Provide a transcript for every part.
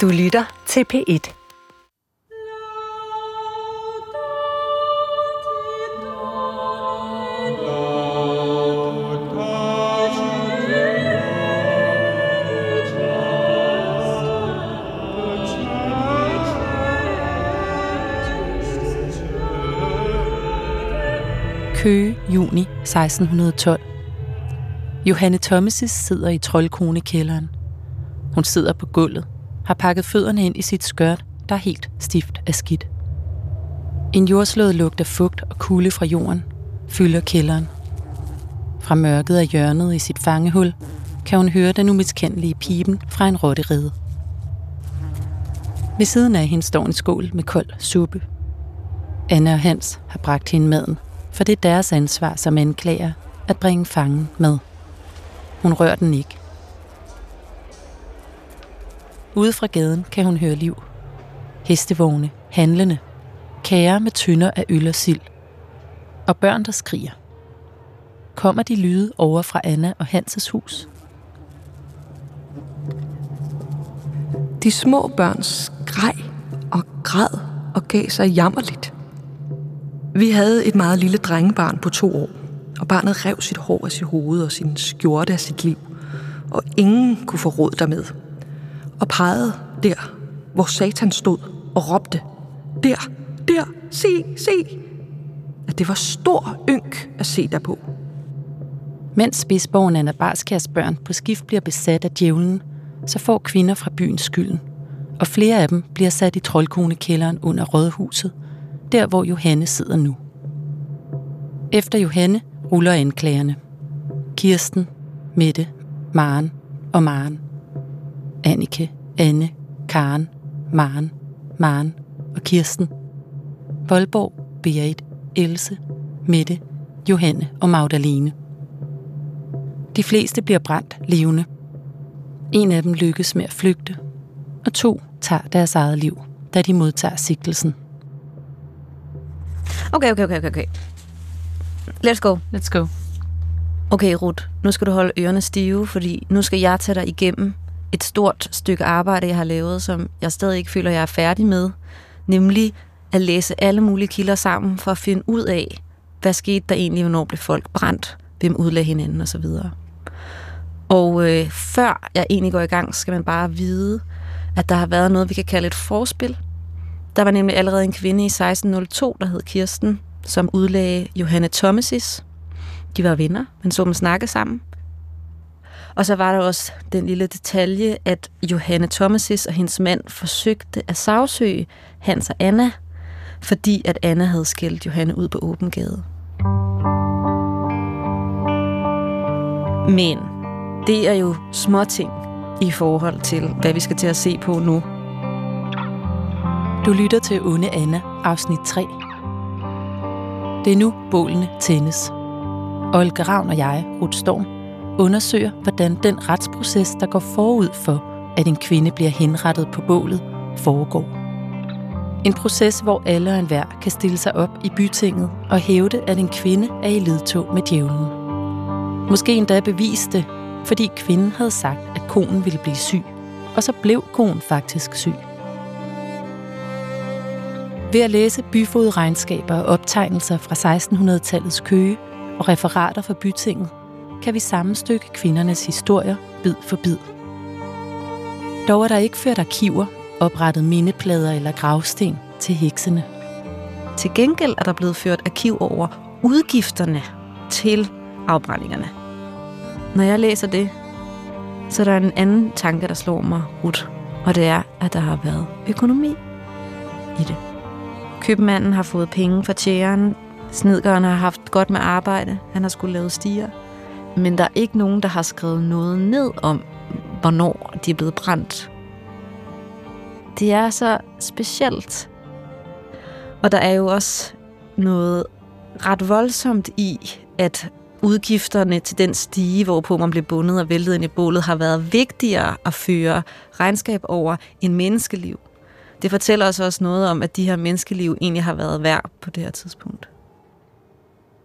Du lytter til P1. Køge, juni 1612. Johanne Thomasis sidder i troldkonekælderen. Hun sidder på gulvet, har pakket fødderne ind i sit skørt, der er helt stift af skidt. En jordslået lugt af fugt og kulde fra jorden fylder kælderen. Fra mørket af hjørnet i sit fangehul kan hun høre den umiskendelige pipen fra en rotteride. Ved siden af hende står en skål med kold suppe. Anne og Hans har bragt hende maden, for det er deres ansvar som anklager at bringe fangen med. Hun rører den ikke. Ude fra gaden kan hun høre liv. Hestevogne, handlende, kager med tynder af øl og sild. Og børn, der skriger. Kommer de lyde over fra Anna og Hanses hus? De små børn skreg og græd og gav sig jammerligt. Vi havde et meget lille drengebarn på to år, og barnet rev sit hår af sit hoved og sin skjorte af sit liv, og ingen kunne få råd dermed. Og pegede der, hvor Satan stod og råbte, der, der, se, se, at det var stor ynk at se derpå. Mens spidsborgen Anna Barskærs børn på skift bliver besat af djævlen, så får kvinder fra byen skylden, og flere af dem bliver sat i troldkonekælderen under rådhuset, der hvor Johanne sidder nu. Efter Johanne ruller anklagerne. Kirsten, Mette, Maren og Maren. Annike, Anne, Karen, Maren, Maren og Kirsten. Voldborg, Berit, Else, Mette, Johanne og Magdalene. De fleste bliver brændt levende. En af dem lykkes med at flygte, og to tager deres eget liv, da de modtager sigtelsen. Okay, okay, okay, okay. Let's go. Let's go. Okay, Ruth, nu skal du holde ørerne stive, fordi nu skal jeg tage dig igennem et stort stykke arbejde, jeg har lavet, som jeg stadig ikke føler, jeg er færdig med. Nemlig at læse alle mulige kilder sammen for at finde ud af, hvad skete der egentlig, hvornår blev folk brændt, hvem udlagde hinanden osv. Og øh, før jeg egentlig går i gang, skal man bare vide, at der har været noget, vi kan kalde et forspil. Der var nemlig allerede en kvinde i 1602, der hed Kirsten, som udlagde Johanne Thomasis. De var venner, man så dem snakke sammen. Og så var der også den lille detalje, at Johanne Thomasis og hendes mand forsøgte at sagsøge Hans og Anna, fordi at Anna havde skældt Johanne ud på åben gade. Men det er jo småting i forhold til, hvad vi skal til at se på nu. Du lytter til Onde Anna, afsnit 3. Det er nu, bålene tændes. Olga Ravn og jeg, Ruth Storm, undersøger, hvordan den retsproces, der går forud for, at en kvinde bliver henrettet på bålet, foregår. En proces, hvor alle og enhver kan stille sig op i bytinget og hævde, at en kvinde er i ledtog med djævlen. Måske endda bevise det, fordi kvinden havde sagt, at konen ville blive syg, og så blev konen faktisk syg. Ved at læse byfodregnskaber og optegnelser fra 1600-tallets Køge og referater fra bytinget, kan vi sammenstykke kvindernes historier bid for bid. Dog er der ikke ført arkiver, oprettet mindeplader eller gravsten til heksene. Til gengæld er der blevet ført arkiv over udgifterne til afbrændingerne. Når jeg læser det, så er der en anden tanke, der slår mig, ud, og det er, at der har været økonomi i det. Købmanden har fået penge fra tjæren, snedgøren har haft godt med arbejde, han har skulle lave stiger, men der er ikke nogen, der har skrevet noget ned om, hvornår de er blevet brændt. Det er så specielt. Og der er jo også noget ret voldsomt i, at udgifterne til den stige, hvorpå man blev bundet og væltet ind i bålet, har været vigtigere at føre regnskab over end menneskeliv. Det fortæller os også noget om, at de her menneskeliv egentlig har været værd på det her tidspunkt.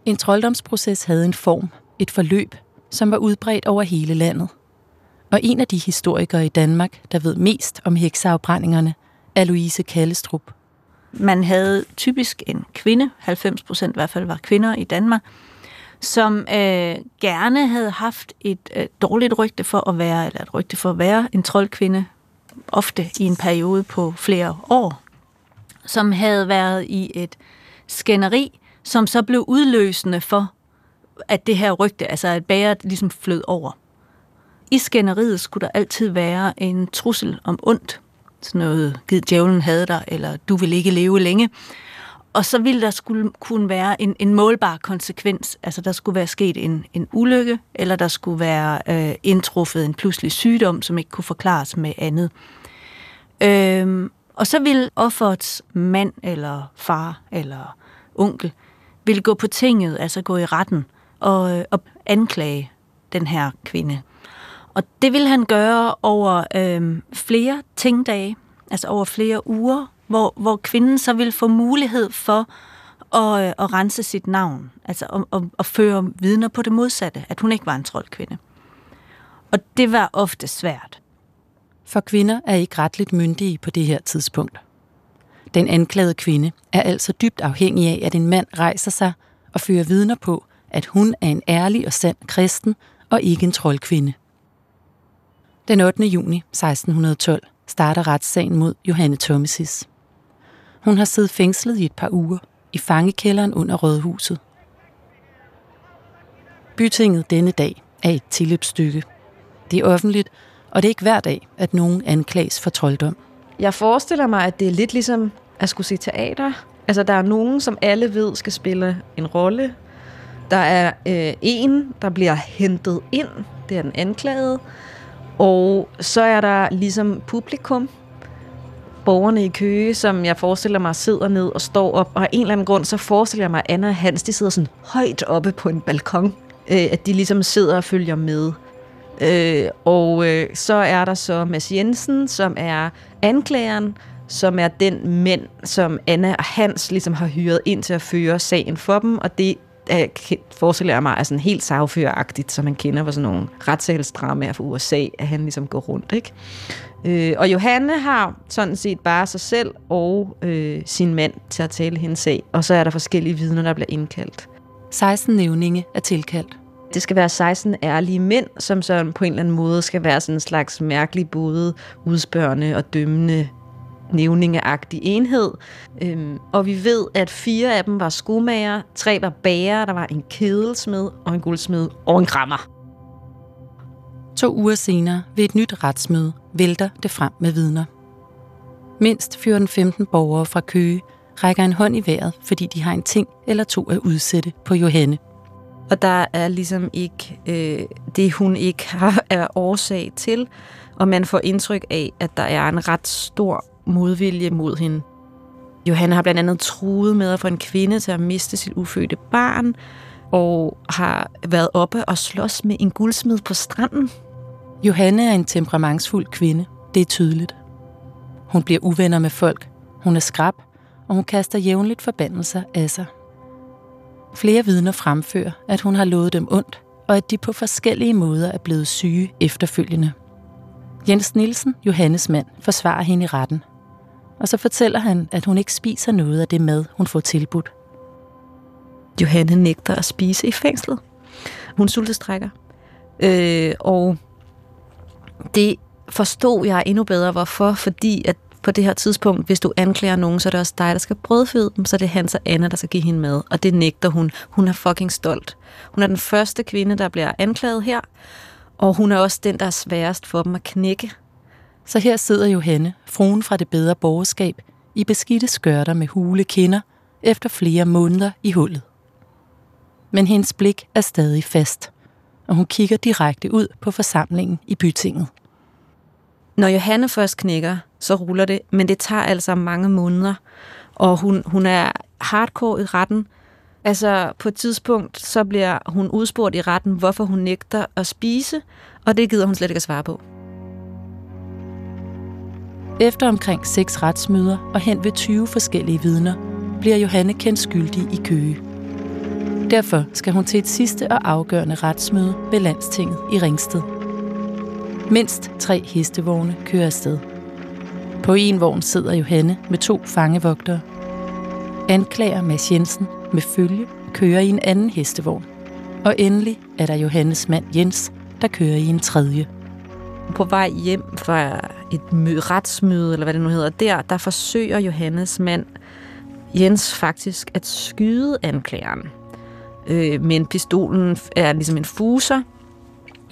En trolddomsproces havde en form, et forløb, som var udbredt over hele landet. Og en af de historikere i Danmark, der ved mest om hekseafbrændingerne, er Louise Kallestrup. Man havde typisk en kvinde, 90 procent i hvert fald var kvinder i Danmark, som øh, gerne havde haft et øh, dårligt rygte for at være, eller et rygte for at være en troldkvinde, ofte i en periode på flere år, som havde været i et skænderi, som så blev udløsende for, at det her rygte, altså at bæret ligesom flød over. I skænderiet skulle der altid være en trussel om ondt. Sådan noget, giv djævlen havde dig, eller du vil ikke leve længe. Og så ville der skulle kunne være en, en målbar konsekvens. Altså der skulle være sket en, en ulykke, eller der skulle være øh, indtruffet en pludselig sygdom, som ikke kunne forklares med andet. Øhm, og så ville offerets mand, eller far, eller onkel, ville gå på tinget, altså gå i retten, og, øh, at anklage den her kvinde. Og det vil han gøre over øh, flere tingdage, altså over flere uger, hvor, hvor kvinden så vil få mulighed for at, øh, at rense sit navn, altså at, at, at føre vidner på det modsatte, at hun ikke var en troldkvinde. Og det var ofte svært. For kvinder er ikke retligt myndige på det her tidspunkt. Den anklagede kvinde er altså dybt afhængig af, at en mand rejser sig og fører vidner på, at hun er en ærlig og sand kristen og ikke en troldkvinde. Den 8. juni 1612 starter retssagen mod Johanne Thomasis. Hun har siddet fængslet i et par uger i fangekælderen under Rådhuset. Bytinget denne dag er et tilløbsstykke. Det er offentligt, og det er ikke hver dag, at nogen anklages for trolddom. Jeg forestiller mig, at det er lidt ligesom at skulle se teater. Altså, der er nogen, som alle ved skal spille en rolle. Der er øh, en, der bliver hentet ind. Det er den anklagede. Og så er der ligesom publikum, borgerne i Køge, som jeg forestiller mig sidder ned og står op, og af en eller anden grund, så forestiller jeg mig, at Anna og Hans, de sidder sådan højt oppe på en balkon, øh, at de ligesom sidder og følger med. Øh, og øh, så er der så Mads Jensen, som er anklageren, som er den mænd, som Anna og Hans ligesom har hyret ind til at føre sagen for dem, og det er, forestiller jeg mig er sådan helt sagføreragtigt, som man kender fra sådan nogle retssalsdramaer fra USA, at han ligesom går rundt, ikke? Øh, og Johanne har sådan set bare sig selv og øh, sin mand til at tale hendes sag, og så er der forskellige vidner, der bliver indkaldt. 16 nævninge er tilkaldt. Det skal være 16 ærlige mænd, som så på en eller anden måde skal være sådan en slags mærkelig både udspørgende og dømmende nævningeagtig enhed. Øhm, og vi ved, at fire af dem var skomager, tre var bager, der var en kedelsmed og en guldsmed og en krammer. To uger senere, ved et nyt retsmøde, vælter det frem med vidner. Mindst 14-15 borgere fra Køge rækker en hånd i vejret, fordi de har en ting eller to at udsætte på Johanne. Og der er ligesom ikke øh, det, hun ikke har, er årsag til, og man får indtryk af, at der er en ret stor modvilje mod hende. Johanne har blandt andet truet med at få en kvinde til at miste sit ufødte barn, og har været oppe og slås med en guldsmed på stranden. Johanne er en temperamentsfuld kvinde, det er tydeligt. Hun bliver uvenner med folk, hun er skrab, og hun kaster jævnligt forbandelser af sig. Flere vidner fremfører, at hun har lovet dem ondt, og at de på forskellige måder er blevet syge efterfølgende. Jens Nielsen, Johannes mand, forsvarer hende i retten. Og så fortæller han, at hun ikke spiser noget af det mad, hun får tilbudt. Johanne nægter at spise i fængslet. Hun sultestrækker. Øh, og det forstod jeg endnu bedre, hvorfor. Fordi at på det her tidspunkt, hvis du anklager nogen, så er det også dig, der skal brødføde dem, så det er Hans og Anna, der skal give hende mad. Og det nægter hun. Hun er fucking stolt. Hun er den første kvinde, der bliver anklaget her, og hun er også den, der er sværest for dem at knække. Så her sidder Johanne, fruen fra det bedre borgerskab, i beskidte skørter med hule kinder, efter flere måneder i hullet. Men hendes blik er stadig fast, og hun kigger direkte ud på forsamlingen i bytinget. Når Johanne først knækker, så ruller det, men det tager altså mange måneder, og hun, hun er hardcore i retten. Altså på et tidspunkt, så bliver hun udspurgt i retten, hvorfor hun nægter at spise, og det gider hun slet ikke at svare på. Efter omkring seks retsmøder og hen ved 20 forskellige vidner, bliver Johanne kendt skyldig i Køge. Derfor skal hun til et sidste og afgørende retsmøde ved Landstinget i Ringsted. Mindst tre hestevogne kører afsted. På en vogn sidder Johanne med to fangevogtere. Anklager Mads Jensen med følge kører i en anden hestevogn. Og endelig er der Johannes mand Jens, der kører i en tredje. På vej hjem fra et retsmøde, eller hvad det nu hedder, der, der forsøger Johannes mand Jens faktisk at skyde anklageren. Øh, men pistolen er ligesom en fuser,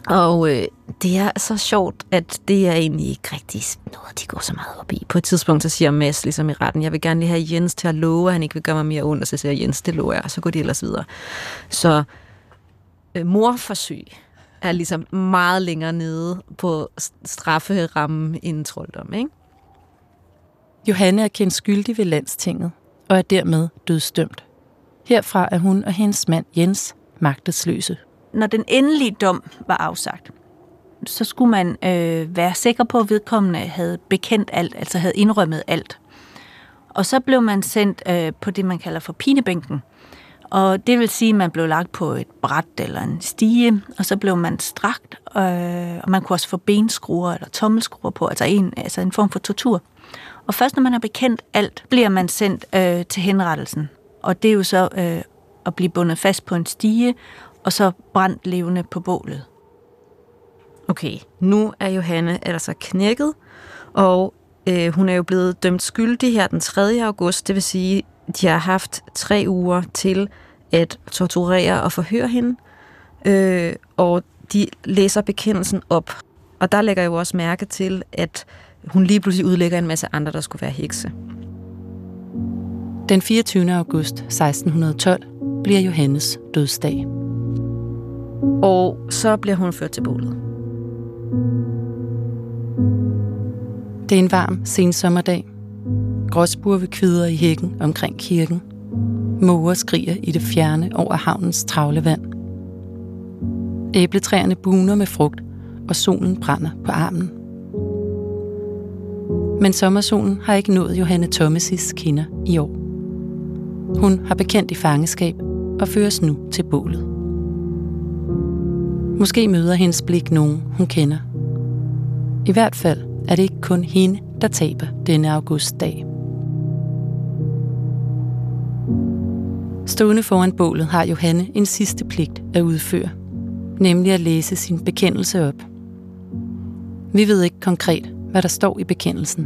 og øh, det er så sjovt, at det er egentlig ikke rigtig noget, de går så meget op i. På et tidspunkt så siger Mads ligesom i retten, jeg vil gerne lige have Jens til at love, at han ikke vil gøre mig mere ondt, og så siger Jens, det lover jeg, og så går de ellers videre. Så øh, morforsøg er ligesom meget længere nede på strafferammen end trolddom, ikke? Johanne er kendt skyldig ved landstinget og er dermed dødsdømt. Herfra er hun og hendes mand Jens magtesløse. Når den endelige dom var afsagt, så skulle man øh, være sikker på, at vedkommende havde bekendt alt, altså havde indrømmet alt. Og så blev man sendt øh, på det, man kalder for pinebænken. Og det vil sige, at man blev lagt på et bræt eller en stige, og så blev man strakt, øh, og man kunne også få benskruer eller tommelskruer på, altså en, altså en form for tortur. Og først når man har bekendt alt, bliver man sendt øh, til henrettelsen. Og det er jo så øh, at blive bundet fast på en stige, og så brændt levende på bålet. Okay, nu er Johanne altså knækket, og øh, hun er jo blevet dømt skyldig her den 3. august, det vil sige, de har haft tre uger til at torturere og forhøre hende, øh, og de læser bekendelsen op. Og der lægger jeg jo også mærke til, at hun lige pludselig udlægger en masse andre, der skulle være hekse. Den 24. august 1612 bliver Johannes dødsdag. Og så bliver hun ført til bålet. Det er en varm sensommerdag. Gråsburve kvider i hækken omkring kirken. Måger skriger i det fjerne over havnens travle vand. Æbletræerne buner med frugt, og solen brænder på armen. Men sommersolen har ikke nået Johanne Thomas' kinder i år. Hun har bekendt i fangeskab og føres nu til bålet. Måske møder hendes blik nogen, hun kender. I hvert fald er det ikke kun hende, der taber denne augustdag. Stående foran bålet har Johanne en sidste pligt at udføre, nemlig at læse sin bekendelse op. Vi ved ikke konkret, hvad der står i bekendelsen.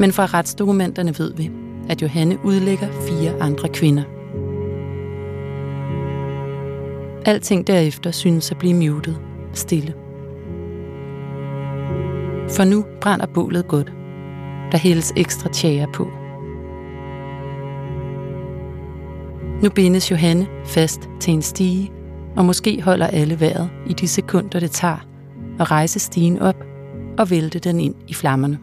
Men fra retsdokumenterne ved vi, at Johanne udlægger fire andre kvinder. Alting derefter synes at blive muted, stille. For nu brænder bålet godt. Der hældes ekstra tjære på. Nu bindes Johanne fast til en stige, og måske holder alle vejret i de sekunder, det tager at rejse stigen op og vælte den ind i flammerne.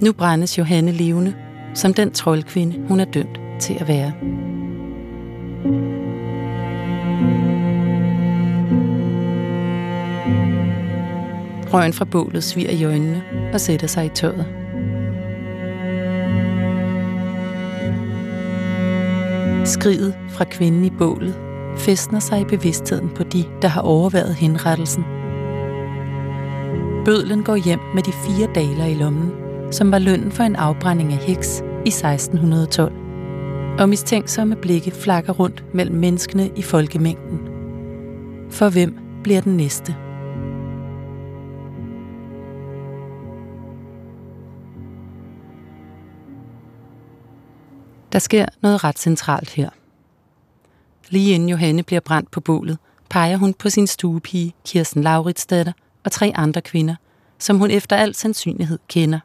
Nu brændes Johanne levende, som den troldkvinde, hun er dømt til at være. Røgen fra bålet sviger i øjnene og sætter sig i tøjet. Skriget fra kvinden i bålet festner sig i bevidstheden på de, der har overværet henrettelsen. Bødlen går hjem med de fire daler i lommen, som var lønnen for en afbrænding af heks i 1612. Og mistænksomme blikke flakker rundt mellem menneskene i folkemængden. For hvem bliver den næste? Der sker noget ret centralt her. Lige inden Johanne bliver brændt på bålet, peger hun på sin stuepige, Kirsten Lauritsdatter, og tre andre kvinder, som hun efter al sandsynlighed kender.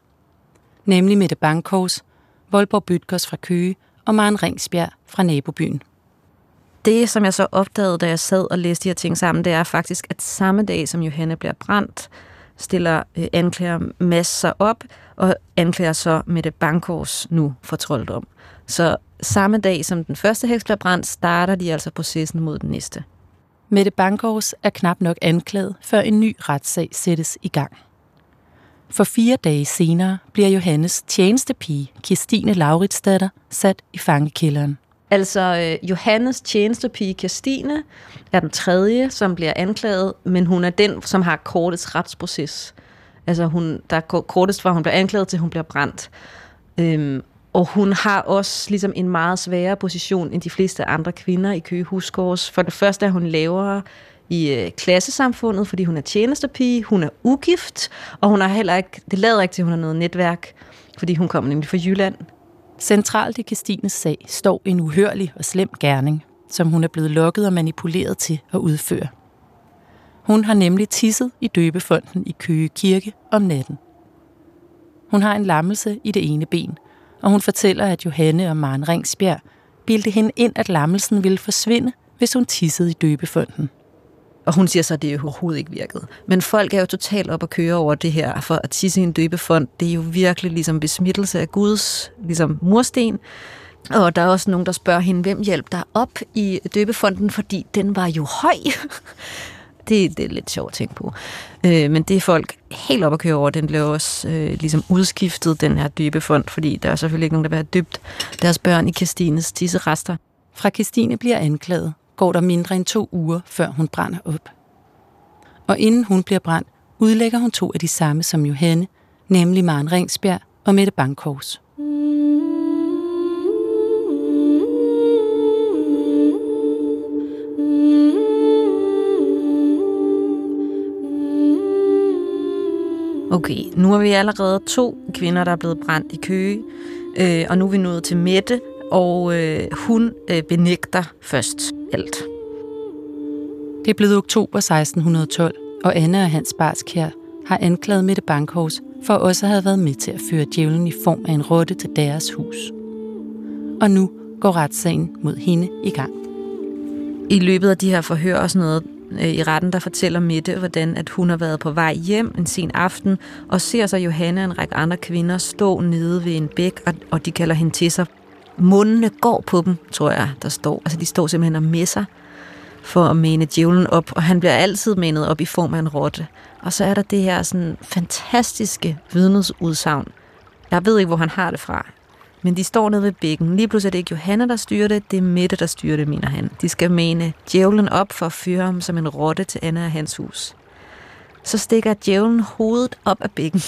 Nemlig Mette Bankhovs, Volborg Bytkers fra Køge og Maren Ringsbjerg fra nabobyen. Det, som jeg så opdagede, da jeg sad og læste de her ting sammen, det er faktisk, at samme dag, som Johanne bliver brændt, stiller øh, anklager masser op, og anklager så Mette Bankhovs nu for trolddom. Så samme dag, som den første heks bliver brændt, starter de altså processen mod den næste. Mette Bankårs er knap nok anklaget, før en ny retssag sættes i gang. For fire dage senere bliver Johannes tjenestepige, Kirstine Lauritsdatter, sat i fangekælderen. Altså, øh, Johannes tjenestepige Kirstine er den tredje, som bliver anklaget, men hun er den, som har kortest retsproces. Altså, hun, der er kortest fra, hun bliver anklaget, til hun bliver brændt. Øhm, og hun har også ligesom en meget sværere position end de fleste andre kvinder i Køge Husgårds. For det første er hun lavere i øh, klassesamfundet, fordi hun er tjenestepige, hun er ugift, og hun har heller ikke, det lader ikke til, at hun har noget netværk, fordi hun kommer nemlig fra Jylland. Centralt i Kristines sag står en uhørlig og slem gerning, som hun er blevet lokket og manipuleret til at udføre. Hun har nemlig tisset i døbefonden i Køge Kirke om natten. Hun har en lammelse i det ene ben, og hun fortæller, at Johanne og Maren Ringsbjerg bildte hende ind, at lammelsen ville forsvinde, hvis hun tissede i døbefonden. Og hun siger så, at det overhovedet ikke virkede. Men folk er jo totalt op at køre over det her, for at tisse i en døbefond, det er jo virkelig ligesom besmittelse af Guds ligesom mursten. Og der er også nogen, der spørger hende, hvem hjælp der op i døbefonden, fordi den var jo høj det, det er lidt sjovt at tænke på. Øh, men det er folk helt op at køre over. Den blev også øh, ligesom udskiftet, den her dybe fond, fordi der er selvfølgelig ikke nogen, der vil have dybt deres børn i Kristines tisserester. Fra Kirstine bliver anklaget, går der mindre end to uger, før hun brænder op. Og inden hun bliver brændt, udlægger hun to af de samme som Johanne, nemlig Maren Ringsbjerg og Mette Bankhors. Mm. Okay, nu er vi allerede to kvinder, der er blevet brændt i Køge, øh, og nu er vi nået til Mette, og øh, hun øh, benægter først alt. Det er blevet oktober 1612, og Anne og Hans Barskær har anklaget Mette Bankhus for også at have været med til at føre djævlen i form af en rotte til deres hus. Og nu går retssagen mod hende i gang. I løbet af de her forhør og sådan noget Øh, i retten, der fortæller Mette, hvordan at hun har været på vej hjem en sen aften, og ser så Johanne og en række andre kvinder stå nede ved en bæk, og, og de kalder hende til sig mundene går på dem, tror jeg, der står. Altså, de står simpelthen og messer for at mene djævlen op, og han bliver altid menet op i form af en rotte. Og så er der det her sådan fantastiske vidnesudsagn. Jeg ved ikke, hvor han har det fra. Men de står nede ved bækken. Lige pludselig er det ikke Johanna, der styrer det, det er Mette, der styrer det, mener han. De skal mene djævlen op for at fyre ham som en rotte til Anna og hans hus. Så stikker djævlen hovedet op af bækken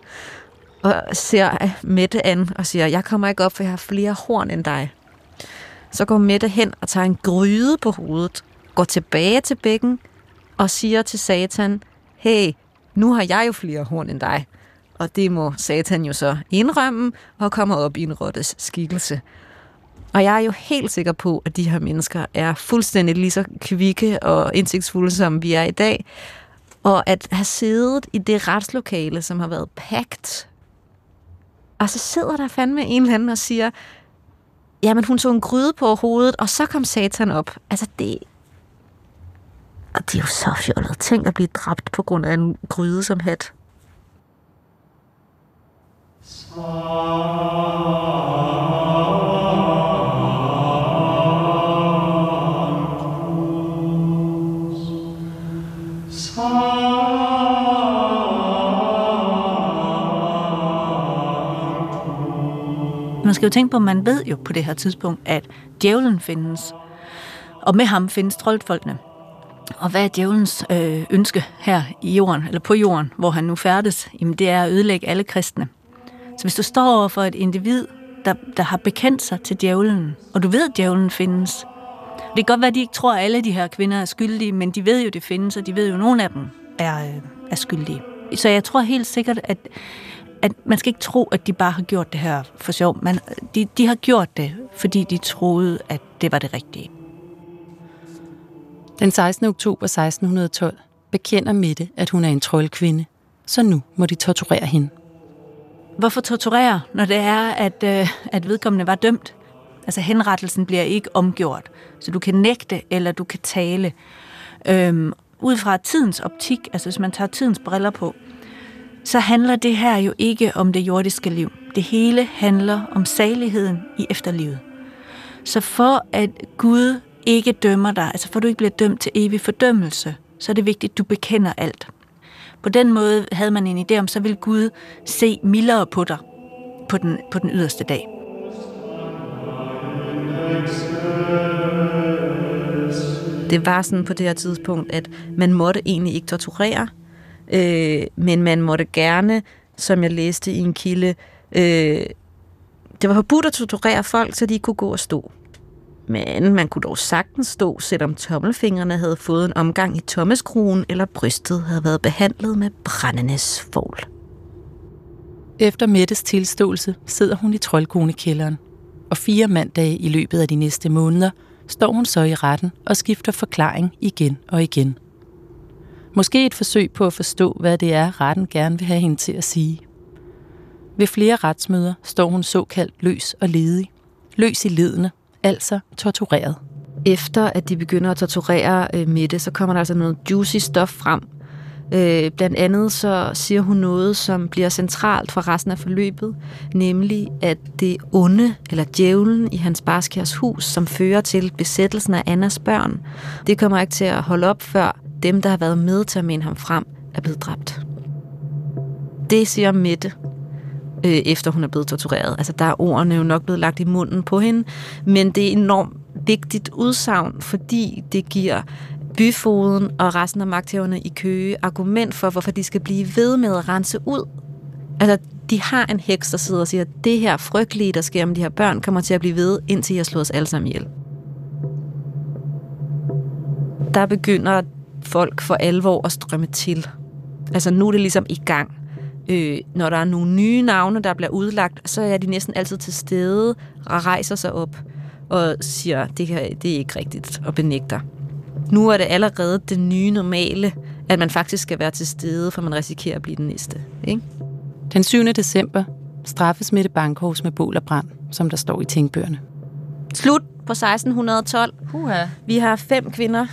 og ser Mette an og siger, jeg kommer ikke op, for jeg har flere horn end dig. Så går Mette hen og tager en gryde på hovedet, går tilbage til bækken og siger til Satan, hey, nu har jeg jo flere horn end dig. Og det må Satan jo så indrømme og kommer op i en rottes skikkelse. Og jeg er jo helt sikker på, at de her mennesker er fuldstændig lige så kvikke og indsigtsfulde, som vi er i dag. Og at have siddet i det retslokale, som har været pagt og så sidder der fandme en eller anden og siger, jamen hun tog en gryde på hovedet, og så kom satan op. Altså det... Og det er jo så fjollet. Tænk at blive dræbt på grund af en gryde som hat. Man skal jo tænke på, at man ved jo på det her tidspunkt, at djævlen findes, og med ham findes troldfolkene. Og hvad er djævelens øh, ønske her i jorden, eller på jorden, hvor han nu færdes? Jamen det er at ødelægge alle kristne. Så hvis du står over for et individ, der, der har bekendt sig til djævlen, og du ved, at djævlen findes, det kan godt være, at de ikke tror, at alle de her kvinder er skyldige, men de ved jo, at det findes, og de ved jo, at nogle af dem er, øh, er skyldige. Så jeg tror helt sikkert, at at man skal ikke tro, at de bare har gjort det her for sjov. Man, de, de har gjort det, fordi de troede, at det var det rigtige. Den 16. oktober 1612 bekender Mette, at hun er en troldkvinde. Så nu må de torturere hende. Hvorfor torturere, når det er, at, øh, at vedkommende var dømt? Altså henrettelsen bliver ikke omgjort. Så du kan nægte, eller du kan tale. Øhm, ud fra tidens optik, altså hvis man tager tidens briller på, så handler det her jo ikke om det jordiske liv. Det hele handler om saligheden i efterlivet. Så for at Gud ikke dømmer dig, altså for at du ikke bliver dømt til evig fordømmelse, så er det vigtigt, at du bekender alt. På den måde havde man en idé om, så vil Gud se mildere på dig på den, på den yderste dag. Det var sådan på det her tidspunkt, at man måtte egentlig ikke torturere, øh, men man måtte gerne, som jeg læste i en kilde, øh, det var forbudt at torturere folk, så de kunne gå og stå. Men man kunne dog sagtens stå, selvom tommelfingrene havde fået en omgang i tommeskruen, eller brystet havde været behandlet med brændendes fål. Efter Mettes tilståelse sidder hun i troldkonekælderen, og fire mandage i løbet af de næste måneder står hun så i retten og skifter forklaring igen og igen. Måske et forsøg på at forstå, hvad det er, retten gerne vil have hende til at sige. Ved flere retsmøder står hun såkaldt løs og ledig. Løs i ledene, altså tortureret. Efter at de begynder at torturere øh, Mette, så kommer der altså noget juicy stof frem. Øh, blandt andet så siger hun noget, som bliver centralt for resten af forløbet, nemlig at det onde, eller djævlen i hans barskærs hus, som fører til besættelsen af Annas børn, det kommer ikke til at holde op, før dem, der har været med til at minde ham frem, er blevet dræbt. Det siger Mette, øh, efter hun er blevet tortureret. Altså, der er ordene jo nok blevet lagt i munden på hende, men det er enormt vigtigt udsagn, fordi det giver byfoden og resten af magthaverne i Køge argument for, hvorfor de skal blive ved med at rense ud. Altså, de har en heks, der sidder og siger, at det her frygtelige, der sker med de her børn, kommer til at blive ved, indtil jeg slår os alle sammen ihjel. Der begynder folk for alvor at strømme til. Altså, nu er det ligesom i gang. Øh, når der er nogle nye navne, der bliver udlagt, så er de næsten altid til stede og rejser sig op og siger, det, her, det er ikke rigtigt og benægter. Nu er det allerede det nye normale, at man faktisk skal være til stede, for man risikerer at blive den næste. Ikke? Den 7. december straffes Mette Bankhus med bål og brand, som der står i tænkbøgerne. Slut på 1612. Huha. Vi har fem kvinder,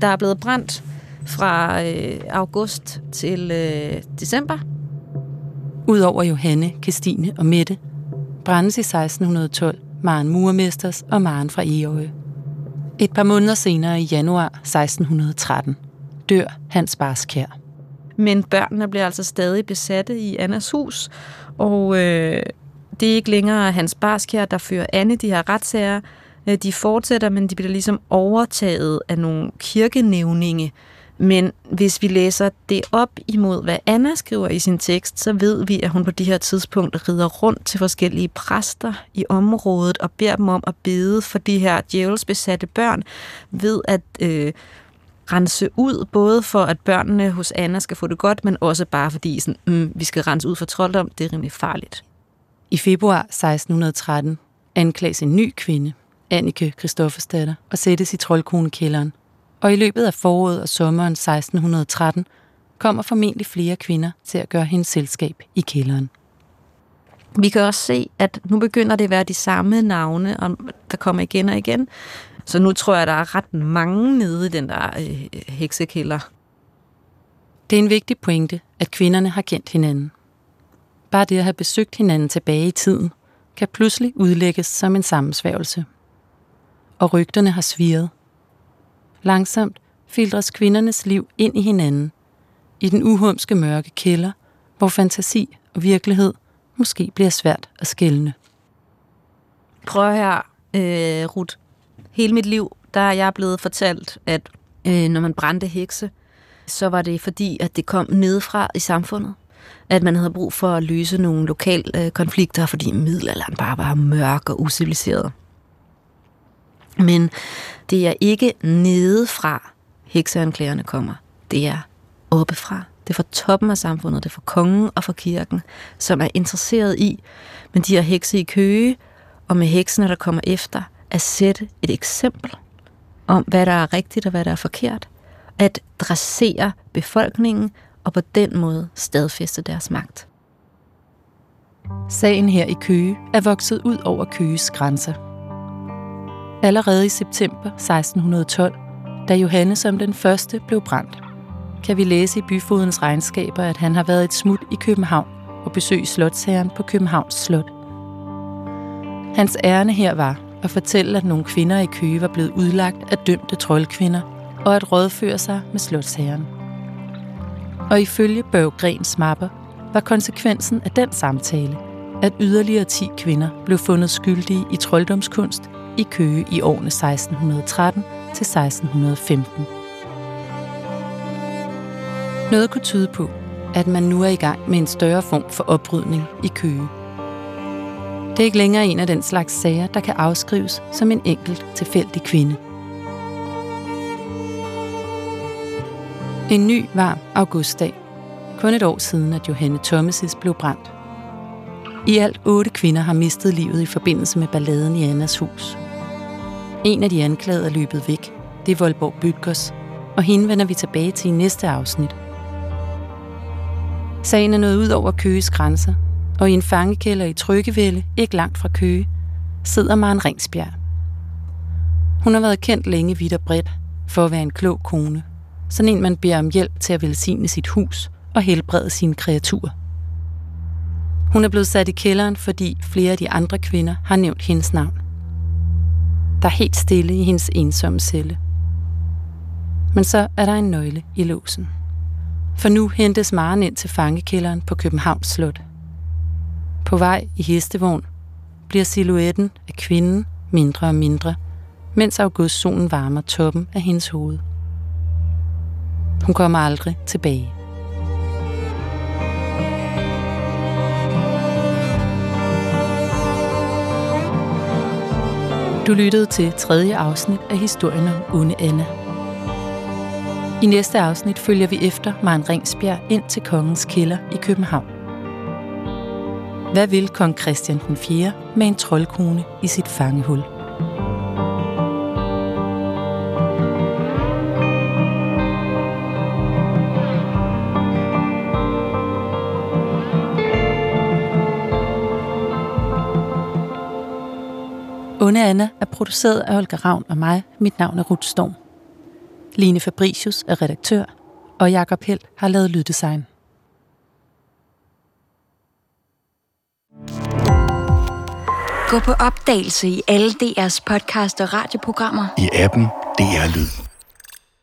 der er blevet brændt fra øh, august til øh, december. Udover Johanne, Kristine og Mette, brændes i 1612 Maren Murmesters og Maren fra Egeøje. Et par måneder senere i januar 1613 dør Hans Barskær. Men børnene bliver altså stadig besatte i Annas hus, og øh, det er ikke længere Hans Barskær, der fører Anne de her retssager. Øh, de fortsætter, men de bliver ligesom overtaget af nogle kirkenævninge, men hvis vi læser det op imod, hvad Anna skriver i sin tekst, så ved vi, at hun på de her tidspunkt rider rundt til forskellige præster i området og beder dem om at bede for de her djævelsbesatte børn ved at øh, rense ud, både for at børnene hos Anna skal få det godt, men også bare fordi sådan, mm, vi skal rense ud for trolddom, det er rimelig farligt. I februar 1613 anklages en ny kvinde, Annike Christoffersdatter, og sættes i troldkonekælderen og i løbet af foråret og sommeren 1613 kommer formentlig flere kvinder til at gøre hendes selskab i kælderen. Vi kan også se, at nu begynder det at være de samme navne, der kommer igen og igen. Så nu tror jeg, der er ret mange nede i den der øh, heksekælder. Det er en vigtig pointe, at kvinderne har kendt hinanden. Bare det at have besøgt hinanden tilbage i tiden, kan pludselig udlægges som en sammensværgelse. Og rygterne har sviret – Langsomt filtres kvindernes liv ind i hinanden, i den uhumske mørke kælder, hvor fantasi og virkelighed måske bliver svært at skælne. Prøv her, øh, Ruth. Hele mit liv, der er jeg blevet fortalt, at øh, når man brændte hekse, så var det fordi, at det kom nedefra i samfundet. At man havde brug for at løse nogle lokale øh, konflikter, fordi middelalderen bare var mørk og usiviliseret. Men det er ikke nedefra, hekseanklagerne kommer. Det er oppefra. Det er fra toppen af samfundet, det er fra kongen og fra kirken, som er interesseret i, men de her hekse i køge, og med heksene, der kommer efter, at sætte et eksempel om, hvad der er rigtigt og hvad der er forkert. At dressere befolkningen og på den måde stadfæste deres magt. Sagen her i Køge er vokset ud over Køges grænser. Allerede i september 1612, da Johannes som den første blev brændt, kan vi læse i byfodens regnskaber, at han har været et smut i København og besøgt slotsherren på Københavns Slot. Hans ærne her var at fortælle, at nogle kvinder i Køge var blevet udlagt af dømte troldkvinder, og at rådføre sig med slotsherren. Og ifølge Børggrens mapper var konsekvensen af den samtale, at yderligere 10 kvinder blev fundet skyldige i trolddomskunst i Køge i årene 1613 til 1615. Noget kunne tyde på, at man nu er i gang med en større form for oprydning i Køge. Det er ikke længere en af den slags sager, der kan afskrives som en enkelt tilfældig kvinde. En ny, varm augustdag. Kun et år siden, at Johanne Thomasis blev brændt. I alt otte kvinder har mistet livet i forbindelse med balladen i Annas hus. En af de anklagede er løbet væk. Det er Voldborg Bytgers, og hende vender vi tilbage til i næste afsnit. Sagen er nået ud over Køges grænser, og i en fangekælder i Tryggevælde, ikke langt fra Køge, sidder Maren Ringsbjerg. Hun har været kendt længe vidt og bredt for at være en klog kone. Sådan en, man beder om hjælp til at velsigne sit hus og helbrede sine kreaturer. Hun er blevet sat i kælderen, fordi flere af de andre kvinder har nævnt hendes navn. Der er helt stille i hendes ensomme celle. Men så er der en nøgle i låsen. For nu hentes Maren ind til fangekælderen på Københavns Slot. På vej i hestevogn bliver silhuetten af kvinden mindre og mindre, mens augustsolen varmer toppen af hendes hoved. Hun kommer aldrig tilbage. Du lyttede til tredje afsnit af historien om Onde Anna. I næste afsnit følger vi efter Maren Ringsbjerg ind til kongens kælder i København. Hvad vil kong Christian den 4. med en troldkone i sit fangehul? Onde Anna er produceret af Holger Ravn og mig. Mit navn er Ruth Storm. Line Fabricius er redaktør, og Jakob Held har lavet lyddesign. Gå på opdagelse i alle DR's podcast og radioprogrammer. I appen DR Lyd.